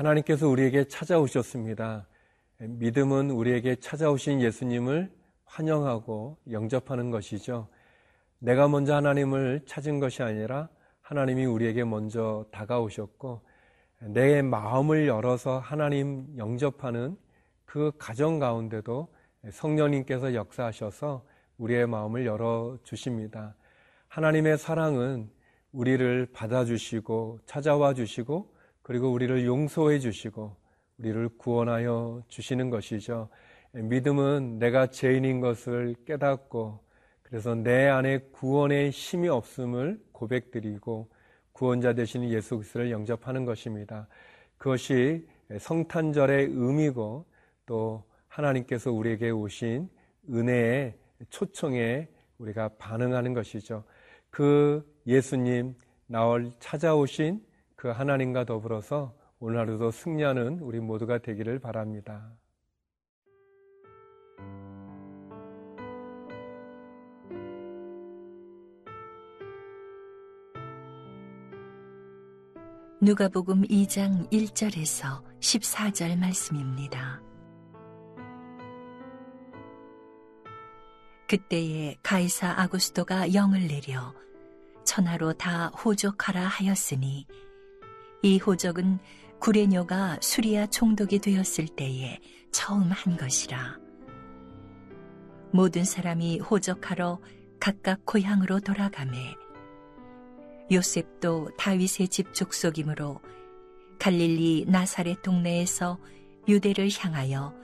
하나님께서 우리에게 찾아오셨습니다. 믿음은 우리에게 찾아오신 예수님을 환영하고 영접하는 것이죠. 내가 먼저 하나님을 찾은 것이 아니라 하나님이 우리에게 먼저 다가오셨고 내 마음을 열어서 하나님 영접하는 그 가정 가운데도 성령님께서 역사하셔서 우리의 마음을 열어 주십니다. 하나님의 사랑은 우리를 받아주시고 찾아와 주시고 그리고 우리를 용서해 주시고 우리를 구원하여 주시는 것이죠. 믿음은 내가 죄인인 것을 깨닫고 그래서 내 안에 구원의 힘이 없음을 고백드리고 구원자 되시는 예수 그리스도를 영접하는 것입니다. 그것이 성탄절의 의미고 또 하나님께서 우리에게 오신 은혜의 초청에 우리가 반응하는 것이죠. 그 예수님 나올 찾아오신 그 하나님과 더불어서 오늘 하루도 승리하는 우리 모두가 되기를 바랍니다. 누가복음 2장 1절에서 14절 말씀입니다. 그때에 가이사 아구스토가 영을 내려 천하로 다 호족하라 하였으니 이 호적은 구레뇨가 수리아 총독이 되었을 때에 처음 한 것이라. 모든 사람이 호적하러 각각 고향으로 돌아가매 요셉도 다윗의 집 족속이므로 갈릴리 나사렛 동네에서 유대를 향하여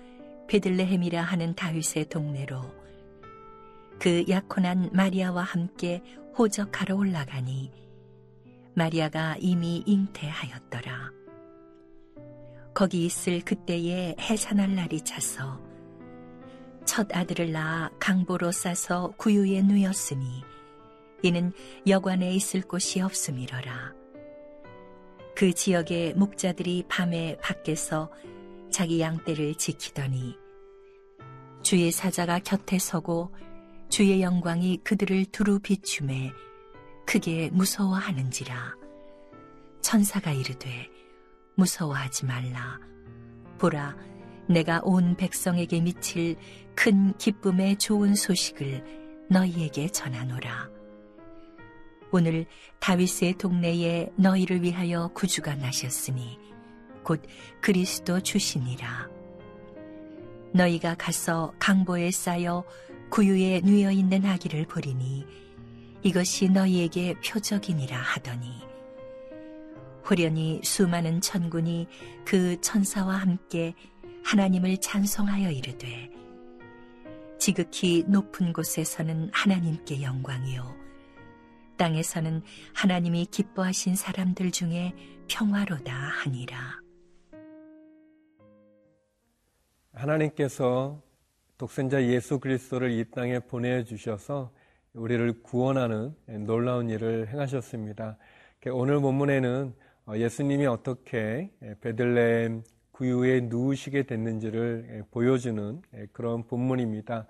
베들레헴이라 하는 다윗의 동네로 그 약혼한 마리아와 함께 호적하러 올라가니 마리아가 이미 잉태하였더라. 거기 있을 그때에 해산할 날이 차서 첫 아들을 낳아 강보로 싸서 구유에 누였으니 이는 여관에 있을 곳이 없음이러라. 그 지역의 목자들이 밤에 밖에서 자기 양떼를 지키더니 주의 사자가 곁에 서고 주의 영광이 그들을 두루 비춤에 크게 무서워하는지라. 천사가 이르되 무서워하지 말라. 보라 내가 온 백성에게 미칠 큰 기쁨의 좋은 소식을 너희에게 전하노라. 오늘 다윗의 동네에 너희를 위하여 구주가 나셨으니 곧 그리스도 주시니라. 너희가 가서 강보에 쌓여 구유에 누여 있는 아기를 보리니 이것이 너희에게 표적이니라 하더니. 호련히 수많은 천군이 그 천사와 함께 하나님을 찬송하여 이르되 지극히 높은 곳에서는 하나님께 영광이요. 땅에서는 하나님이 기뻐하신 사람들 중에 평화로다 하니라. 하나님께서 독생자 예수 그리스도를 이 땅에 보내 주셔서 우리를 구원하는 놀라운 일을 행하셨습니다. 오늘 본문에는 예수님이 어떻게 베들레헴 구유에 누우시게 됐는지를 보여주는 그런 본문입니다.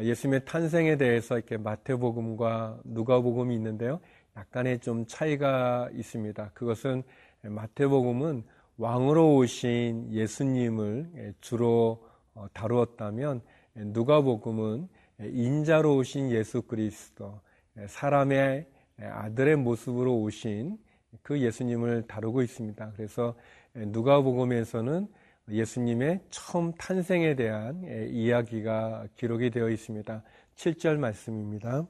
예수님의 탄생에 대해서 이렇게 마태복음과 누가복음이 있는데요. 약간의 좀 차이가 있습니다. 그것은 마태복음은 왕으로 오신 예수님을 주로 다루었다면 누가복음은 인자로 오신 예수 그리스도, 사람의 아들의 모습으로 오신 그 예수님을 다루고 있습니다. 그래서 누가복음에서는 예수님의 처음 탄생에 대한 이야기가 기록이 되어 있습니다. 7절 말씀입니다.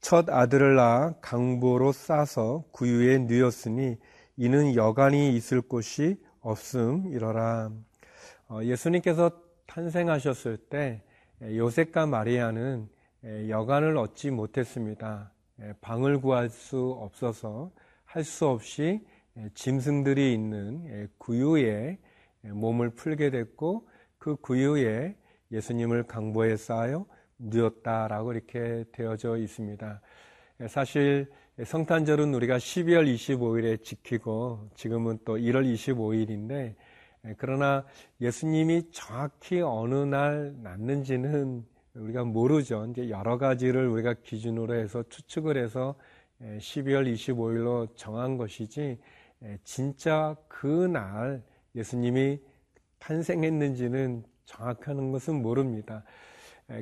첫 아들을 낳아 강보로 싸서 구유에 누였으니 이는 여간이 있을 곳이 없음 이러라. 어, 예수님께서 탄생하셨을 때 요셉과 마리아는 여간을 얻지 못했습니다. 방을 구할 수 없어서 할 수 없이 짐승들이 있는 구유에 몸을 풀게 됐고 그 구유에 예수님을 강보에 쌓여 누웠다라고 이렇게 되어져 있습니다. 사실 성탄절은 우리가 12월 25일에 지키고 지금은 또 1월 25일인데 예, 그러나 예수님이 정확히 어느 날 낳는지는 우리가 모르죠. 이제 여러 가지를 우리가 기준으로 해서 추측을 해서 12월 예, 25일로 정한 것이지 예, 진짜 그 날 예수님이 탄생했는지는 정확한 것은 모릅니다.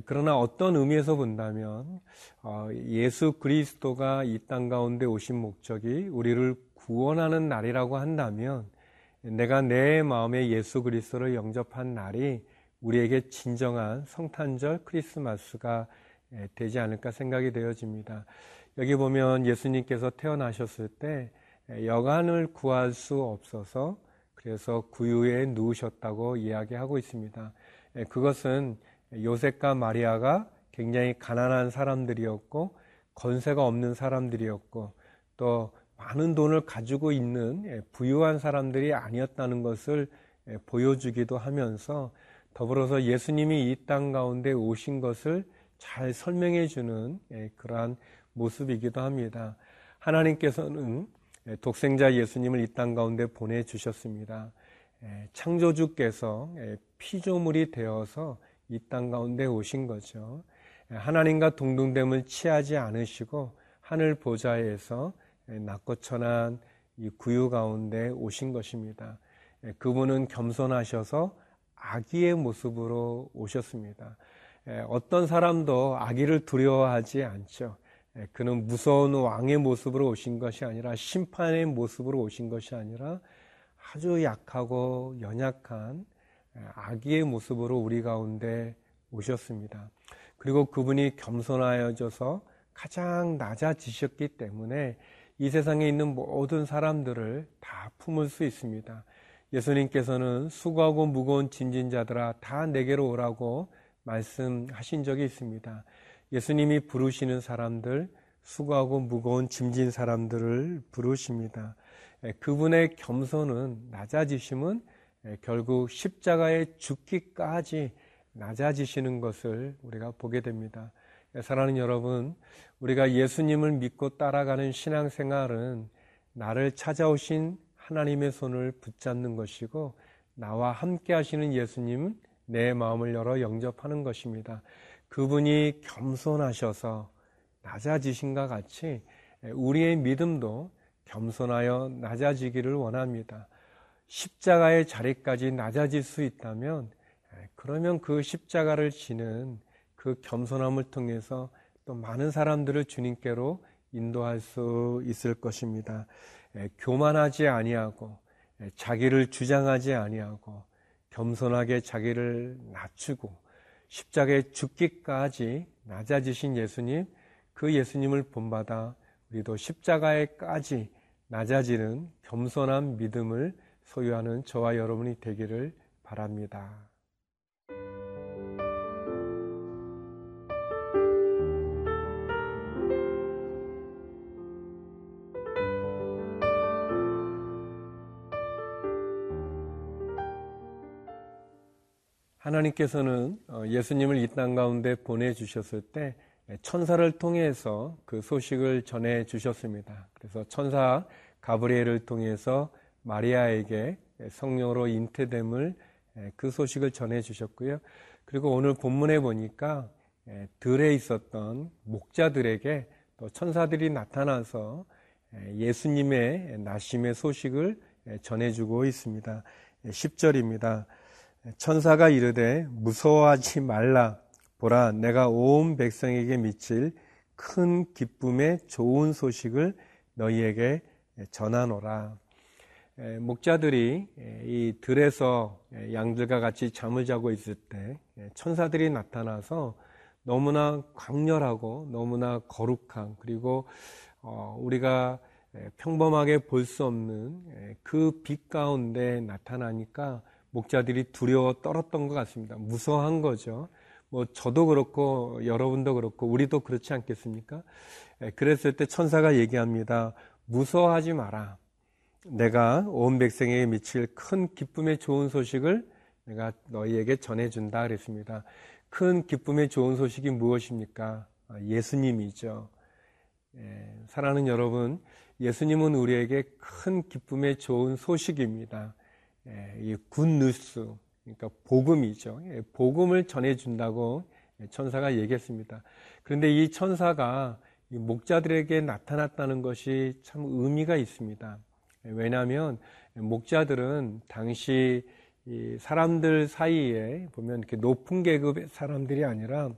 그러나 어떤 의미에서 본다면 어, 예수 그리스도가 이 땅 가운데 오신 목적이 우리를 구원하는 날이라고 한다면 내가 내 마음에 예수 그리스도를 영접한 날이 우리에게 진정한 성탄절 크리스마스가 되지 않을까 생각이 되어집니다. 여기 보면 예수님께서 태어나셨을 때 여간을 구할 수 없어서 그래서 구유에 누우셨다고 이야기하고 있습니다. 그것은 요셉과 마리아가 굉장히 가난한 사람들이었고 건세가 없는 사람들이었고 또 많은 돈을 가지고 있는 부유한 사람들이 아니었다는 것을 보여주기도 하면서 더불어서 예수님이 이 땅 가운데 오신 것을 잘 설명해 주는 그러한 모습이기도 합니다. 하나님께서는 독생자 예수님을 이 땅 가운데 보내주셨습니다. 창조주께서 피조물이 되어서 이 땅 가운데 오신 거죠. 하나님과 동등됨을 취하지 않으시고 하늘 보좌에서 낮고 천한 이 구유 가운데 오신 것입니다. 그분은 겸손하셔서 아기의 모습으로 오셨습니다. 어떤 사람도 아기를 두려워하지 않죠. 그는 무서운 왕의 모습으로 오신 것이 아니라 심판의 모습으로 오신 것이 아니라 아주 약하고 연약한 아기의 모습으로 우리 가운데 오셨습니다. 그리고 그분이 겸손하여져서 가장 낮아지셨기 때문에 이 세상에 있는 모든 사람들을 다 품을 수 있습니다. 예수님께서는 수고하고 무거운 진진자들아 다 내게로 오라고 말씀하신 적이 있습니다. 예수님이 부르시는 사람들, 수고하고 무거운 짐진 사람들을 부르십니다. 그분의 겸손은 낮아지심은 결국 십자가에 죽기까지 낮아지시는 것을 우리가 보게 됩니다. 사랑하는 여러분, 우리가 예수님을 믿고 따라가는 신앙생활은 나를 찾아오신 하나님의 손을 붙잡는 것이고 나와 함께 하시는 예수님은 내 마음을 열어 영접하는 것입니다. 그분이 겸손하셔서 낮아지신과 같이 우리의 믿음도 겸손하여 낮아지기를 원합니다. 십자가의 자리까지 낮아질 수 있다면 그러면 그 십자가를 지는 그 겸손함을 통해서 또 많은 사람들을 주님께로 인도할 수 있을 것입니다. 교만하지 아니하고 자기를 주장하지 아니하고 겸손하게 자기를 낮추고 십자가에 죽기까지 낮아지신 예수님 그 예수님을 본받아 우리도 십자가에까지 낮아지는 겸손한 믿음을 소유하는 저와 여러분이 되기를 바랍니다. 하나님께서는 어, 예수님을 이 땅 가운데 보내주셨을 때 천사를 통해서 그 소식을 전해 주셨습니다. 그래서 천사 가브리엘을 통해서 마리아에게 성령으로 잉태됨을 그 소식을 전해 주셨고요. 그리고 오늘 본문에 보니까 들에 있었던 목자들에게 또 천사들이 나타나서 예수님의 나심의 소식을 전해주고 있습니다. 10절입니다. 천사가 이르되 무서워하지 말라 보라 내가 온 백성에게 미칠 큰 기쁨의 좋은 소식을 너희에게 전하노라. 목자들이 이 들에서 양들과 같이 잠을 자고 있을 때 천사들이 나타나서 너무나 강렬하고 너무나 거룩한 그리고 어, 우리가 평범하게 볼 수 없는 그 빛 가운데 나타나니까 목자들이 두려워 떨었던 것 같습니다. 무서워한 거죠. 뭐 저도 그렇고 여러분도 그렇고 우리도 그렇지 않겠습니까? 그랬을 때 천사가 얘기합니다. 무서워하지 마라. 내가 온 백성에게 미칠 큰 기쁨의 좋은 소식을 내가 너희에게 전해준다 그랬습니다. 큰 기쁨의 좋은 소식이 무엇입니까? 아, 예수님이죠. 사랑하는 여러분, 예수님은 우리에게 큰 기쁨의 좋은 소식입니다. 예, 이 굿뉴스, 그러니까 복음이죠. 예, 복음을 전해준다고 천사가 얘기했습니다. 그런데 이 천사가 목자들에게 나타났다는 것이 참 의미가 있습니다. 왜냐하면 목자들은 당시 사람들 사이에 보면 이렇게 높은 계급의 사람들이 아니라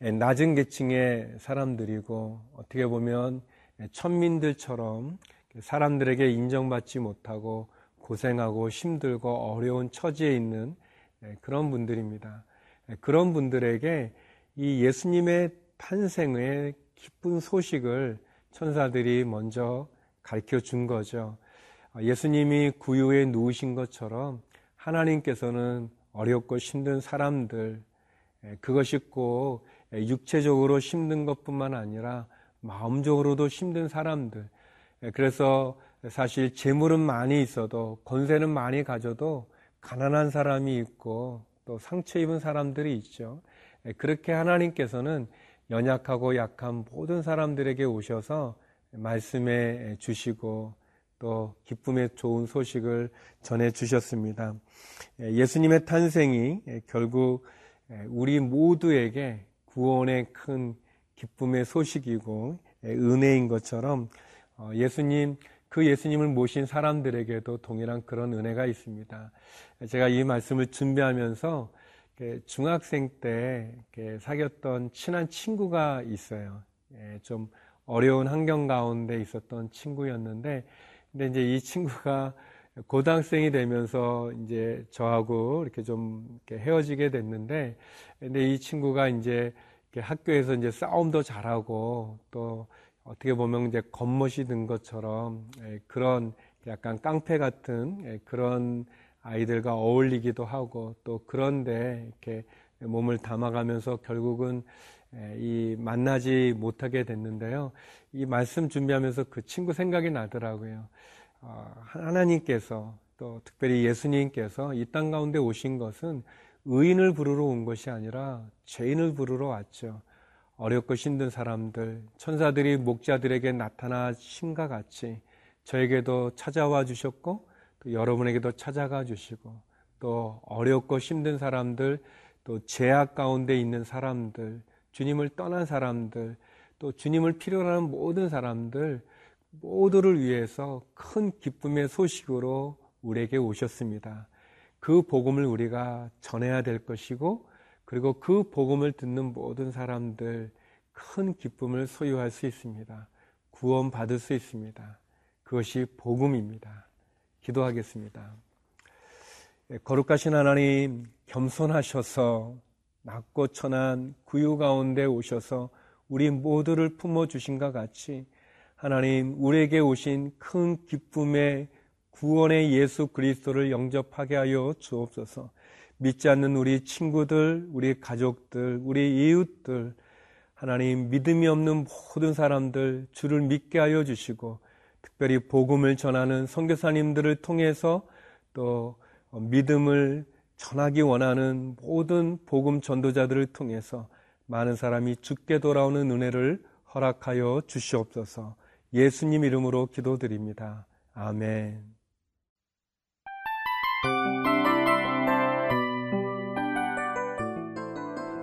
낮은 계층의 사람들이고 어떻게 보면 천민들처럼 사람들에게 인정받지 못하고 고생하고 힘들고 어려운 처지에 있는 그런 분들입니다. 그런 분들에게 이 예수님의 탄생의 기쁜 소식을 천사들이 먼저 가르쳐 준 거죠. 예수님이 구유에 누우신 것처럼 하나님께서는 어렵고 힘든 사람들, 그것이 꼭 육체적으로 힘든 것뿐만 아니라 마음적으로도 힘든 사람들. 그래서 사실 재물은 많이 있어도 권세는 많이 가져도 가난한 사람이 있고 또 상처 입은 사람들이 있죠. 그렇게 하나님께서는 연약하고 약한 모든 사람들에게 오셔서 말씀해 주시고 또 기쁨의 좋은 소식을 전해 주셨습니다. 예수님의 탄생이 결국 우리 모두에게 구원의 큰 기쁨의 소식이고 은혜인 것처럼 어, 예수님 그 예수님을 모신 사람들에게도 동일한 그런 은혜가 있습니다. 제가 이 말씀을 준비하면서 중학생 때 사귀었던 친한 친구가 있어요. 예, 좀 어려운 환경 가운데 있었던 친구였는데, 근데 이제 이 친구가 고등학생이 되면서 이제 저하고 이렇게 좀 이렇게 헤어지게 됐는데, 근데 이 친구가 이제 학교에서 이제 싸움도 잘하고 또 어떻게 보면 이제 겉멋이 든 것처럼 예, 그런 약간 깡패 같은 예, 그런 아이들과 어울리기도 하고 또 그런데 이렇게 몸을 담아가면서 결국은 예, 이 만나지 못하게 됐는데요. 이 말씀 준비하면서 그 친구 생각이 나더라고요. 어, 하나님께서 또 특별히 예수님께서 이 땅 가운데 오신 것은 의인을 부르러 온 것이 아니라 죄인을 부르러 왔죠. 어렵고 힘든 사람들, 천사들이 목자들에게 나타나신과 같이 저에게도 찾아와 주셨고 또 여러분에게도 찾아가 주시고 또 어렵고 힘든 사람들, 또 제약 가운데 있는 사람들, 주님을 떠난 사람들, 또 주님을 필요로 하는 모든 사람들 모두를 위해서 큰 기쁨의 소식으로 우리에게 오셨습니다. 그 복음을 우리가 전해야 될 것이고 그리고 그 복음을 듣는 모든 사람들 큰 기쁨을 소유할 수 있습니다. 구원받을 수 있습니다. 그것이 복음입니다. 기도하겠습니다. 예, 거룩하신 하나님, 겸손하셔서 낮고 천한 구유 가운데 오셔서 우리 모두를 품어주신 것 같이 하나님, 우리에게 오신 큰 기쁨의 구원의 예수 그리스도를 영접하게 하여 주옵소서. 믿지 않는 우리 친구들, 우리 가족들, 우리 이웃들, 하나님 믿음이 없는 모든 사람들 주를 믿게 하여 주시고 특별히 복음을 전하는 선교사님들을 통해서 또 믿음을 전하기 원하는 모든 복음 전도자들을 통해서 많은 사람이 죽게 돌아오는 은혜를 허락하여 주시옵소서. 예수님 이름으로 기도드립니다. 아멘.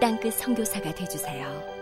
땅끝 성교사가 되주세요